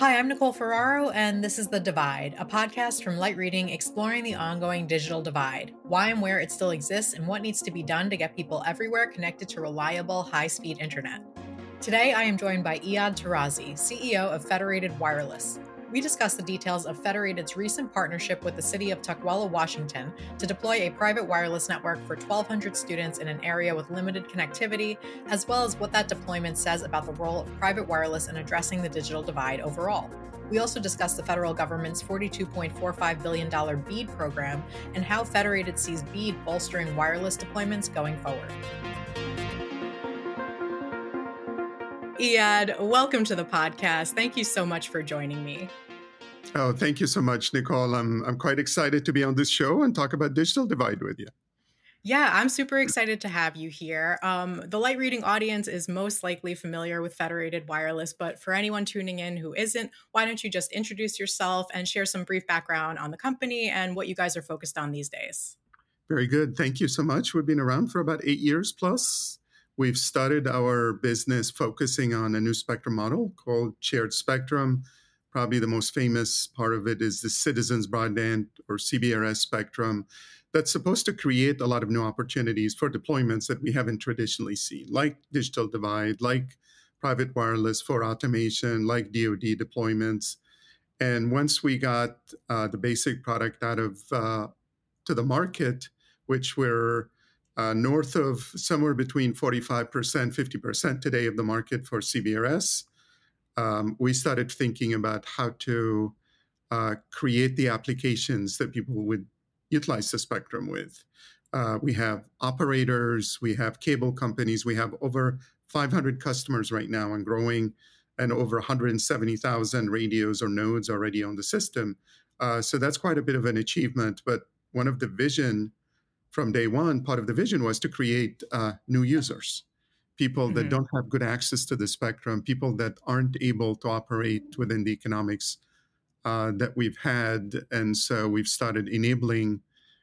Hi, I'm Nicole Ferraro, and this is The Divide, a podcast from Light Reading exploring the ongoing digital divide, why and where it still exists, and what needs to be done to get people everywhere connected to reliable, high speed internet. Today, I am joined by Iyad Tarazi, CEO of Federated Wireless, we discuss the details of Federated's recent partnership with the city of Tukwila, Washington, to deploy a private wireless network for 1,200 students in an area with limited connectivity, as well as what that deployment says about the role of private wireless in addressing the digital divide overall. We also discuss the federal government's $42.45 billion BEAD program and how Federated sees BEAD bolstering wireless deployments going forward. Iyad, welcome to the podcast. Thank you so much for joining me. Oh, thank you so much, Nicole. I'm, I'm quite excited to be on this show and talk about digital divide with you. Yeah, I'm super excited to have you here. Um, the light reading audience is most likely familiar with Federated Wireless, but for anyone tuning in who isn't, why don't you just introduce yourself and share some brief background on the company and what you guys are focused on these days? Very good. Thank you so much. We've been around for about eight years plus. We've started our business focusing on a new spectrum model called shared spectrum. Probably the most famous part of it is the citizens broadband or CBRS spectrum that's supposed to create a lot of new opportunities for deployments that we haven't traditionally seen, like digital divide, like private wireless for automation, like DoD deployments. And once we got uh, the basic product out of uh, to the market, which we're uh, north of somewhere between 45%, 50% today of the market for CBRS. Um, we started thinking about how to uh, create the applications that people would utilize the spectrum with. Uh, we have operators, we have cable companies, we have over 500 customers right now and growing, and over 170,000 radios or nodes already on the system. Uh, so that's quite a bit of an achievement. But one of the vision from day one, part of the vision was to create uh, new users, people mm-hmm. that don't have good access to the spectrum, people that aren't able to operate within the economics uh, that we've had. And so we've started enabling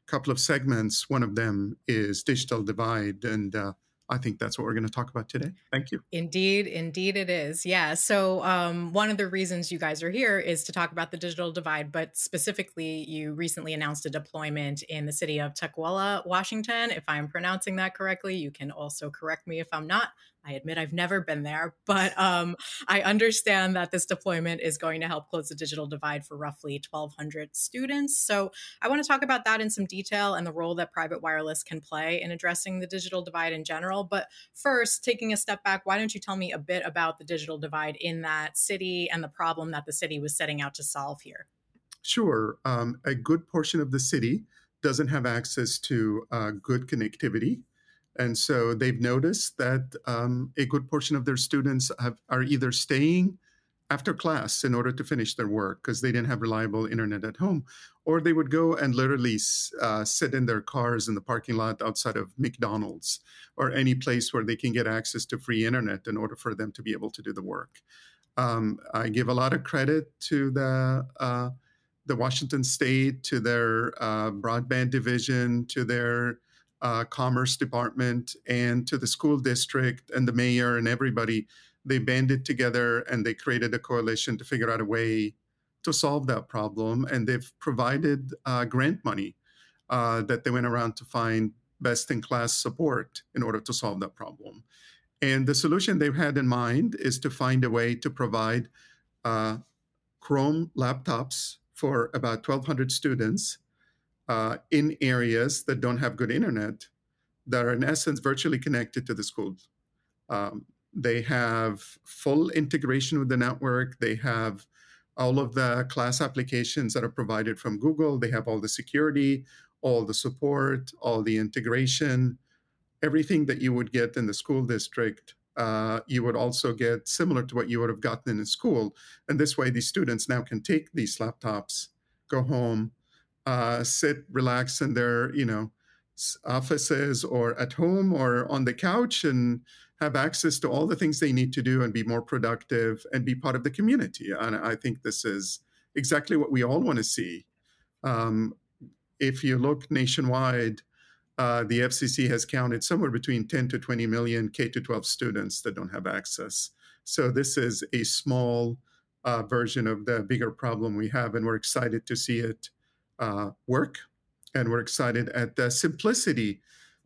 a couple of segments. One of them is digital divide. And uh, I think that's what we're going to talk about today. Thank you. Indeed, indeed it is. Yeah. So, um, one of the reasons you guys are here is to talk about the digital divide, but specifically, you recently announced a deployment in the city of Tukwila, Washington. If I'm pronouncing that correctly, you can also correct me if I'm not. I admit I've never been there, but um, I understand that this deployment is going to help close the digital divide for roughly 1,200 students. So I want to talk about that in some detail and the role that private wireless can play in addressing the digital divide in general. But first, taking a step back, why don't you tell me a bit about the digital divide in that city and the problem that the city was setting out to solve here? Sure. Um, a good portion of the city doesn't have access to uh, good connectivity. And so they've noticed that um, a good portion of their students have, are either staying after class in order to finish their work because they didn't have reliable internet at home, or they would go and literally uh, sit in their cars in the parking lot outside of McDonald's or any place where they can get access to free internet in order for them to be able to do the work. Um, I give a lot of credit to the uh, the Washington State, to their uh, broadband division, to their uh, Commerce Department and to the school district and the mayor and everybody. They banded together and they created a coalition to figure out a way to solve that problem. And they've provided uh, grant money uh, that they went around to find best in class support in order to solve that problem. And the solution they've had in mind is to find a way to provide uh, Chrome laptops for about 1,200 students uh, in areas that don't have good internet that are in essence virtually connected to the schools. Um, they have full integration with the network. They have all of the class applications that are provided from Google. They have all the security, all the support, all the integration, everything that you would get in the school district. Uh, you would also get similar to what you would have gotten in school. And this way, these students now can take these laptops, go home, uh, sit, relax in their, you know, offices or at home or on the couch and have access to all the things they need to do and be more productive and be part of the community. And I think this is exactly what we all want to see. Um, if you look nationwide, uh, the FCC has counted somewhere between 10 to 20 million K to 12 students that don't have access. So this is a small uh, version of the bigger problem we have, and we're excited to see it uh, work. And we're excited at the simplicity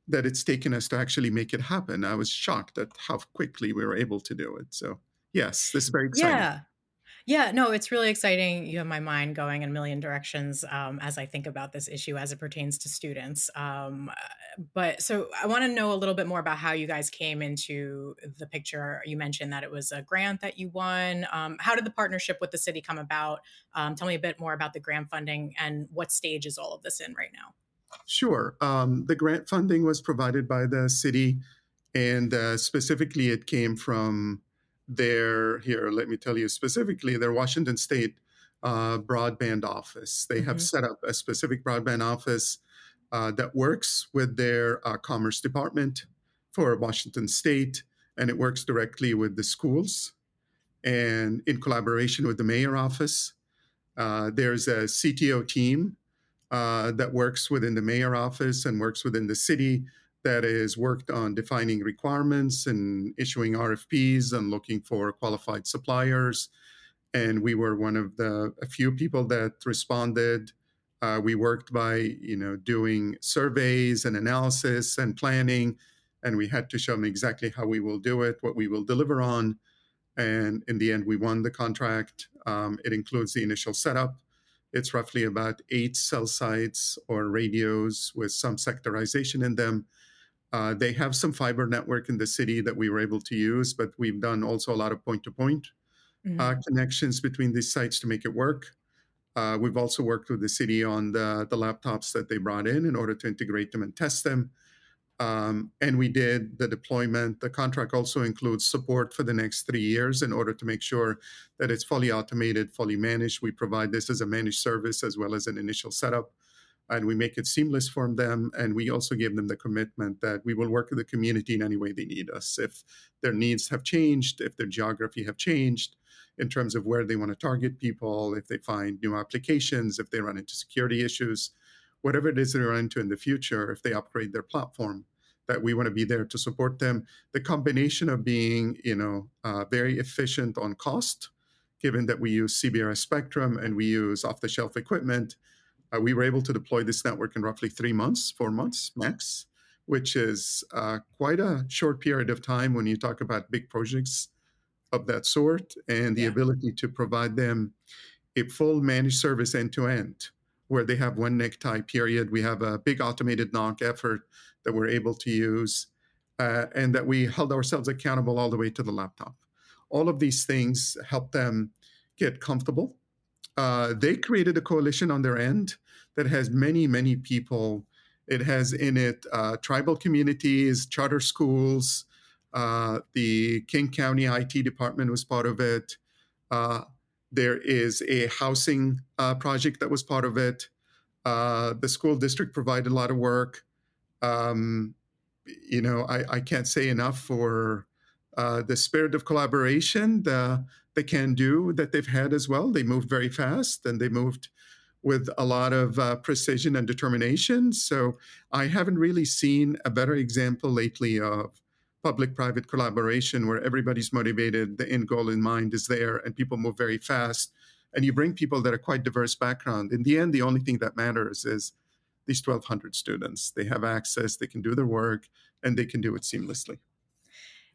that it's taken us to actually make it happen. I was shocked at how quickly we were able to do it. So, yes, this is very exciting. Yeah. Yeah, no, it's really exciting. You have my mind going in a million directions um, as I think about this issue as it pertains to students. Um, but so I want to know a little bit more about how you guys came into the picture. You mentioned that it was a grant that you won. Um, how did the partnership with the city come about? Um, tell me a bit more about the grant funding and what stage is all of this in right now? Sure. Um, the grant funding was provided by the city, and uh, specifically, it came from their here. Let me tell you specifically, their Washington State uh, broadband office. They mm-hmm. have set up a specific broadband office uh, that works with their uh, Commerce Department for Washington State, and it works directly with the schools and in collaboration with the mayor office. Uh, there's a CTO team uh, that works within the mayor office and works within the city that is worked on defining requirements and issuing RFPs and looking for qualified suppliers. And we were one of the a few people that responded. Uh, we worked by you know doing surveys and analysis and planning, and we had to show them exactly how we will do it, what we will deliver on. And in the end, we won the contract. Um, it includes the initial setup, it's roughly about eight cell sites or radios with some sectorization in them. Uh, they have some fiber network in the city that we were able to use, but we've done also a lot of point to point connections between these sites to make it work. Uh, we've also worked with the city on the, the laptops that they brought in in order to integrate them and test them. Um, and we did the deployment. The contract also includes support for the next three years in order to make sure that it's fully automated, fully managed. We provide this as a managed service as well as an initial setup, and we make it seamless for them. And we also give them the commitment that we will work with the community in any way they need us. If their needs have changed, if their geography have changed, in terms of where they want to target people, if they find new applications, if they run into security issues, whatever it is they run into in the future, if they upgrade their platform, that we want to be there to support them. The combination of being, you know, uh, very efficient on cost, given that we use CBRS Spectrum and we use off-the-shelf equipment, uh, we were able to deploy this network in roughly three months, four months max, which is uh, quite a short period of time when you talk about big projects of that sort, and the yeah. ability to provide them a full managed service end to end where they have one necktie period. We have a big automated NOC effort that we're able to use, uh, and that we held ourselves accountable all the way to the laptop. All of these things help them get comfortable. Uh, they created a coalition on their end that has many, many people. It has in it uh, tribal communities, charter schools. Uh, the King County IT department was part of it. Uh, there is a housing uh, project that was part of it. Uh, the school district provided a lot of work. Um, you know, I, I, can't say enough for uh, the spirit of collaboration, the, the can do that they've had as well. They moved very fast and they moved with a lot of uh, precision and determination. So I haven't really seen a better example lately of public private collaboration where everybody's motivated, the end goal in mind is there, and people move very fast. And you bring people that are quite diverse background. In the end, the only thing that matters is these 1,200 students. They have access, they can do their work, and they can do it seamlessly.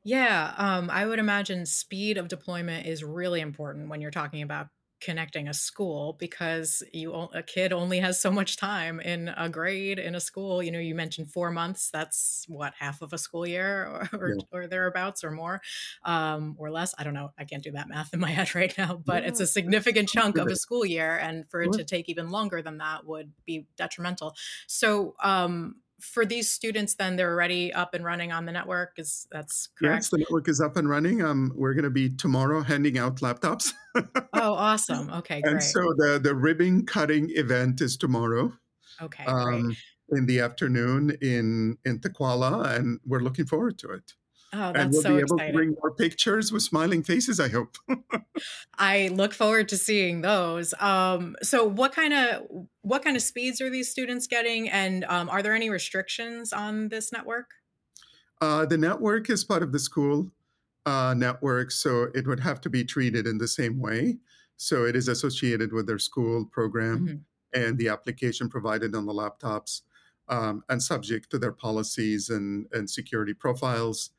Yeah, um, I would imagine speed of deployment is really important when you're talking about connecting a school because you a kid only has so much time in a grade in a school you know you mentioned four months that's what half of a school year or, yeah. or thereabouts or more um, or less i don't know i can't do that math in my head right now but yeah. it's a significant chunk of a school year and for it to take even longer than that would be detrimental. So um, for these students then they're already up and running on the network is that's correct? yes the network is up and running um, we're going to be tomorrow handing out laptops oh awesome okay great. and so the the ribbon cutting event is tomorrow okay um, in the afternoon in in Tukwila, and we're looking forward to it Oh, that's and we'll so be able exciting. to bring more pictures with smiling faces, I hope. I look forward to seeing those. Um, so what kind of what kind of speeds are these students getting and um, are there any restrictions on this network? Uh, the network is part of the school uh, network, so it would have to be treated in the same way. So it is associated with their school program mm-hmm. and the application provided on the laptops um, and subject to their policies and, and security profiles.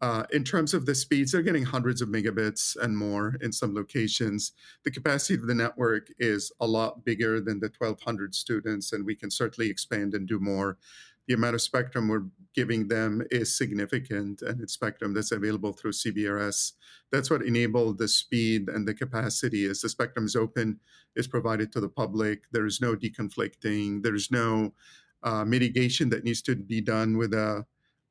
Uh, in terms of the speeds, they're getting hundreds of megabits and more in some locations. The capacity of the network is a lot bigger than the 1,200 students, and we can certainly expand and do more. The amount of spectrum we're giving them is significant, and it's spectrum that's available through CBRS. That's what enabled the speed and the capacity. As the spectrum is open, is provided to the public. There is no deconflicting. There's no uh, mitigation that needs to be done with a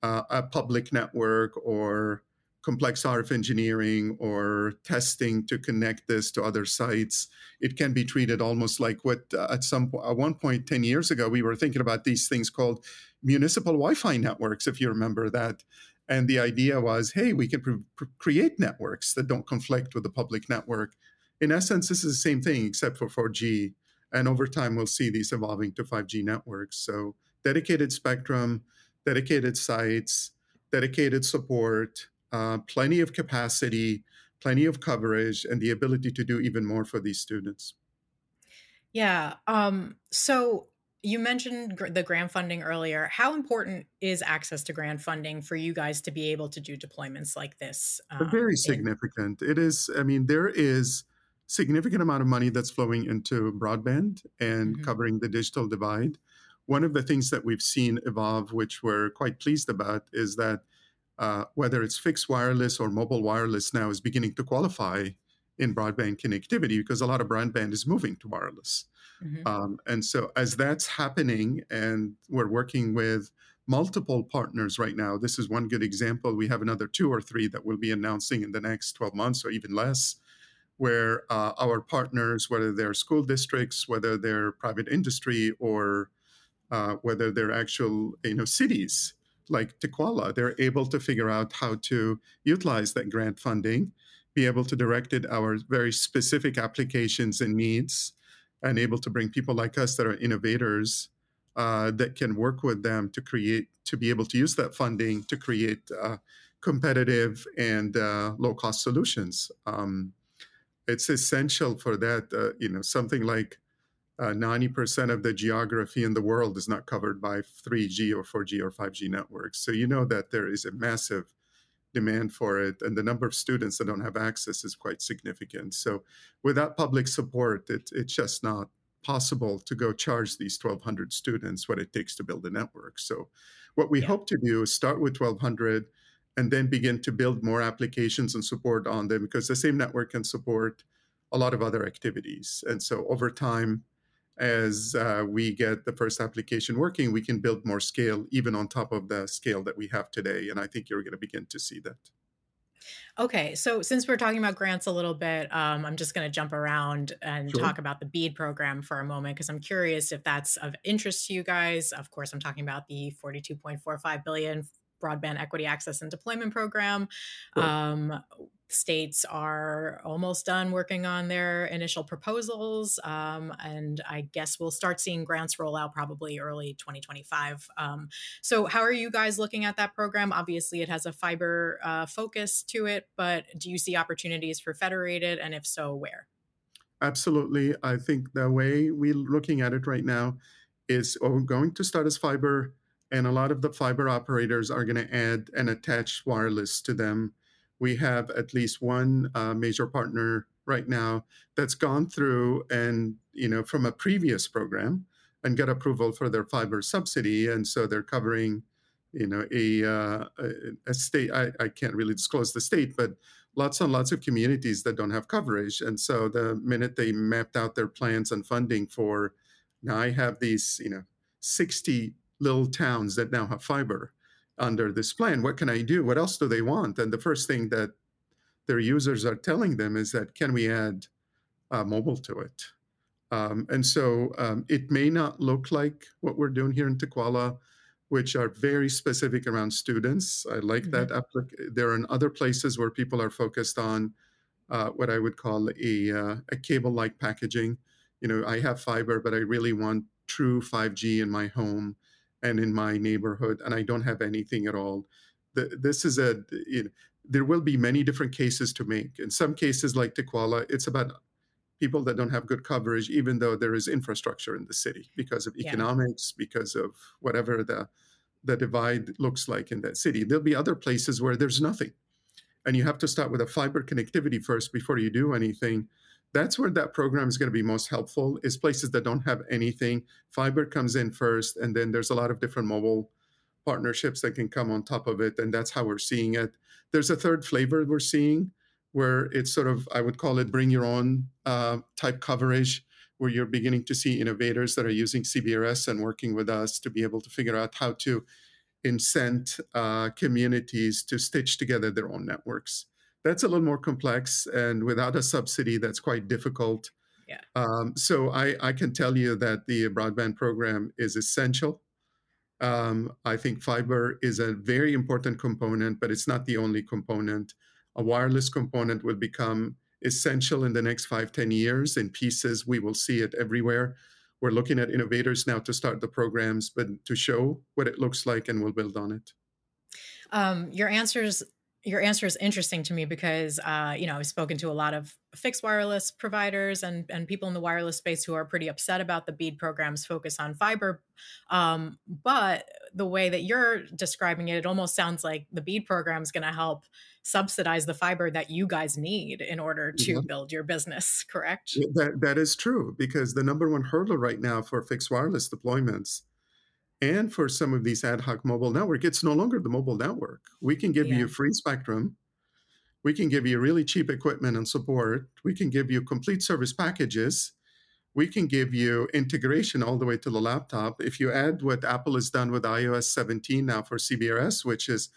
uh, a public network or complex RF engineering or testing to connect this to other sites. It can be treated almost like what uh, at some at one point 10 years ago we were thinking about these things called municipal Wi-Fi networks, if you remember that. And the idea was, hey, we can pr- create networks that don't conflict with the public network. In essence, this is the same thing except for 4G. And over time, we'll see these evolving to 5G networks. So dedicated spectrum, dedicated sites, dedicated support, uh, plenty of capacity, plenty of coverage, and the ability to do even more for these students. Yeah. Um, so you mentioned gr- the grant funding earlier. How important is access to grant funding for you guys to be able to do deployments like this? Um, very significant. In- it is. I mean, there is significant amount of money that's flowing into broadband and mm-hmm. covering the digital divide. One of the things that we've seen evolve, which we're quite pleased about, is that uh, whether it's fixed wireless or mobile wireless now is beginning to qualify in broadband connectivity because a lot of broadband is moving to wireless. Mm-hmm. Um, and so, as that's happening, and we're working with multiple partners right now, this is one good example. We have another two or three that we'll be announcing in the next 12 months or even less, where uh, our partners, whether they're school districts, whether they're private industry, or uh, whether they're actual you know cities like Tukwila, they're able to figure out how to utilize that grant funding, be able to direct it our very specific applications and needs, and able to bring people like us that are innovators uh, that can work with them to create to be able to use that funding to create uh, competitive and uh, low cost solutions. Um, it's essential for that. Uh, you know, something like uh, 90% of the geography in the world is not covered by 3G or 4G or 5G networks. So you know that there is a massive demand for it, and the number of students that don't have access is quite significant. So without public support, it, it's just not possible to go charge these 1,200 students what it takes to build a network. So what we yeah. hope to do is start with 1,200 and then begin to build more applications and support on them because the same network can support a lot of other activities. And so over time, as uh, we get the first application working, we can build more scale, even on top of the scale that we have today. And I think you're going to begin to see that. Okay, so since we're talking about grants a little bit, um, I'm just going to jump around and sure. talk about the BEAD program for a moment because I'm curious if that's of interest to you guys. Of course, I'm talking about the 42.45 billion broadband equity access and deployment program. Sure. Um, states are almost done working on their initial proposals. Um, and I guess we'll start seeing grants roll out probably early 2025. Um, so, how are you guys looking at that program? Obviously, it has a fiber uh, focus to it, but do you see opportunities for federated? And if so, where? Absolutely. I think the way we're looking at it right now is oh, we're going to start as fiber, and a lot of the fiber operators are going to add and attach wireless to them we have at least one uh, major partner right now that's gone through and you know from a previous program and got approval for their fiber subsidy. And so they're covering you know a, uh, a state I, I can't really disclose the state but lots and lots of communities that don't have coverage. And so the minute they mapped out their plans and funding for now i have these you know 60 little towns that now have fiber under this plan. What can I do? What else do they want? And the first thing that their users are telling them is that can we add uh, mobile to it? Um, and so um, it may not look like what we're doing here in Tukwila, which are very specific around students. I like mm-hmm. that. Applic- there are other places where people are focused on uh, what I would call a, uh, a cable-like packaging. You know, I have fiber, but I really want true 5G in my home and in my neighborhood, and I don't have anything at all. The, this is a you know, there will be many different cases to make. In some cases, like Tukwila, it's about people that don't have good coverage, even though there is infrastructure in the city because of economics, yeah. because of whatever the the divide looks like in that city. There'll be other places where there's nothing. And you have to start with a fiber connectivity first before you do anything. That's where that program is going to be most helpful is places that don't have anything. Fiber comes in first, and then there's a lot of different mobile partnerships that can come on top of it. And that's how we're seeing it. There's a third flavor we're seeing where it's sort of, I would call it bring your own uh, type coverage, where you're beginning to see innovators that are using CBRS and working with us to be able to figure out how to incent uh, communities to stitch together their own networks. That's a little more complex, and without a subsidy, that's quite difficult. Yeah. Um, so I, I can tell you that the broadband program is essential. Um, I think fiber is a very important component, but it's not the only component. A wireless component will become essential in the next five, ten years in pieces. We will see it everywhere. We're looking at innovators now to start the programs, but to show what it looks like, and we'll build on it. Um, your answers your answer is interesting to me because uh, you know I've spoken to a lot of fixed wireless providers and and people in the wireless space who are pretty upset about the BEAD program's focus on fiber. Um, but the way that you're describing it, it almost sounds like the BEAD program is going to help subsidize the fiber that you guys need in order to mm-hmm. build your business. Correct? That that is true because the number one hurdle right now for fixed wireless deployments and for some of these ad hoc mobile network, it's no longer the mobile network. We can give yeah. you free spectrum. We can give you really cheap equipment and support. We can give you complete service packages. We can give you integration all the way to the laptop. If you add what Apple has done with iOS 17 now for CBRS, which is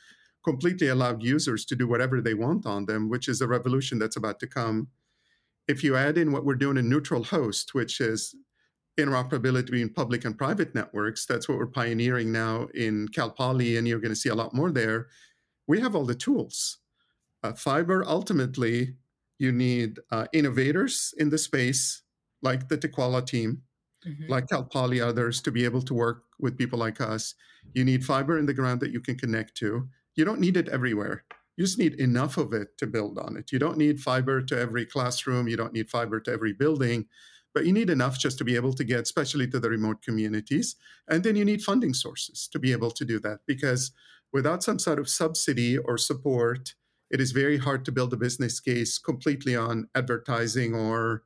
completely allowed users to do whatever they want on them, which is a revolution that's about to come. If you add in what we're doing in neutral host, which is interoperability between public and private networks. That's what we're pioneering now in Cal Poly, and you're going to see a lot more there. We have all the tools. Uh, fiber, ultimately, you need uh, innovators in the space, like the Tukwila team, mm-hmm. like Cal Poly, others, to be able to work with people like us. You need fiber in the ground that you can connect to. You don't need it everywhere. You just need enough of it to build on it. You don't need fiber to every classroom. You don't need fiber to every building but you need enough just to be able to get, especially to the remote communities. And then you need funding sources to be able to do that because without some sort of subsidy or support, it is very hard to build a business case completely on advertising or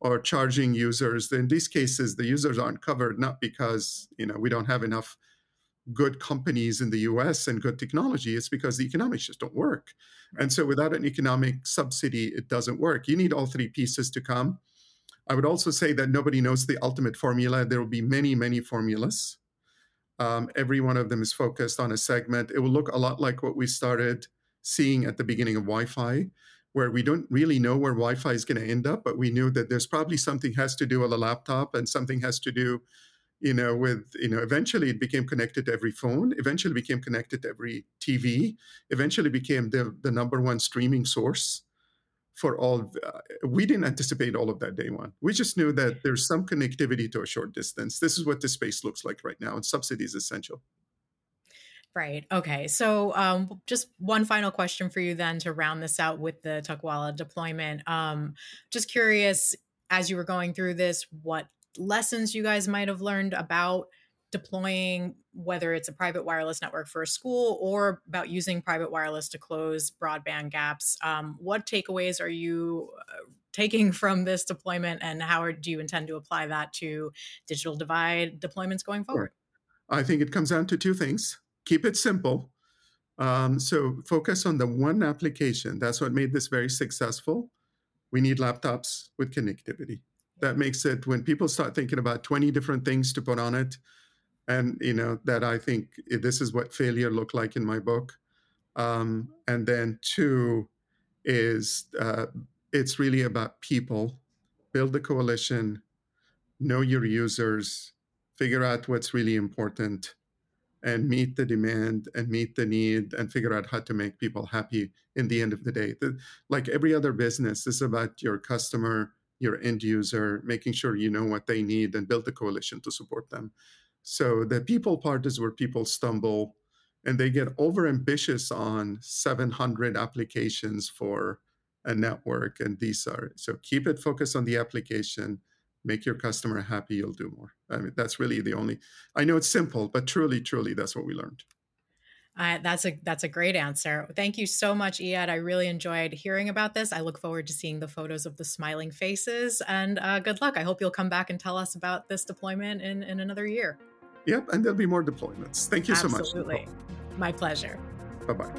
or charging users. In these cases, the users aren't covered not because you know we don't have enough good companies in the US and good technology, it's because the economics just don't work. And so without an economic subsidy, it doesn't work. You need all three pieces to come. I would also say that nobody knows the ultimate formula. There will be many, many formulas. Um, every one of them is focused on a segment. It will look a lot like what we started seeing at the beginning of Wi-Fi, where we don't really know where Wi-Fi is going to end up, but we knew that there's probably something has to do with a laptop and something has to do, you know, with you know. Eventually, it became connected to every phone. Eventually, became connected to every TV. Eventually, became the the number one streaming source for all uh, we didn't anticipate all of that day one we just knew that there's some connectivity to a short distance this is what the space looks like right now and subsidy is essential Right. Okay. So, um, just one final question for you then to round this out with the Tukwila deployment. Um, just curious, as you were going through this, what lessons you guys might have learned about deploying whether it's a private wireless network for a school or about using private wireless to close broadband gaps. Um, what takeaways are you uh, taking from this deployment, and how are, do you intend to apply that to digital divide deployments going forward? I think it comes down to two things keep it simple. Um, so focus on the one application. That's what made this very successful. We need laptops with connectivity. That makes it when people start thinking about 20 different things to put on it, and you know that I think this is what failure looked like in my book. Um, and then two is uh, it's really about people. Build the coalition, know your users, figure out what's really important, and meet the demand and meet the need and figure out how to make people happy in the end of the day. The, like every other business, this is about your customer, your end user, making sure you know what they need and build a coalition to support them. So the people part is where people stumble. and they get over ambitious on 700 applications for a network and these are so keep it focused on the application make your customer happy you'll do more i mean that's really the only i know it's simple but truly truly that's what we learned uh, that's a that's a great answer. Thank you so much, Iyad. I really enjoyed hearing about this. I look forward to seeing the photos of the smiling faces, and uh, good luck. I hope you'll come back and tell us about this deployment in in another year. Yep, and there'll be more deployments. Thank you Absolutely. so much. Absolutely, my pleasure. Bye bye.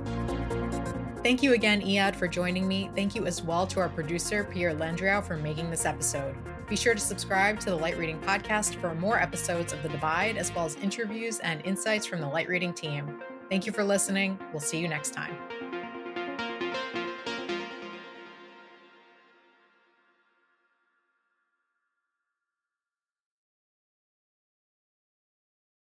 Thank you again, Iyad, for joining me. Thank you as well to our producer, Pierre Landriau, for making this episode. Be sure to subscribe to the Light Reading Podcast for more episodes of The Divide, as well as interviews and insights from the Light Reading team. Thank you for listening. We'll see you next time.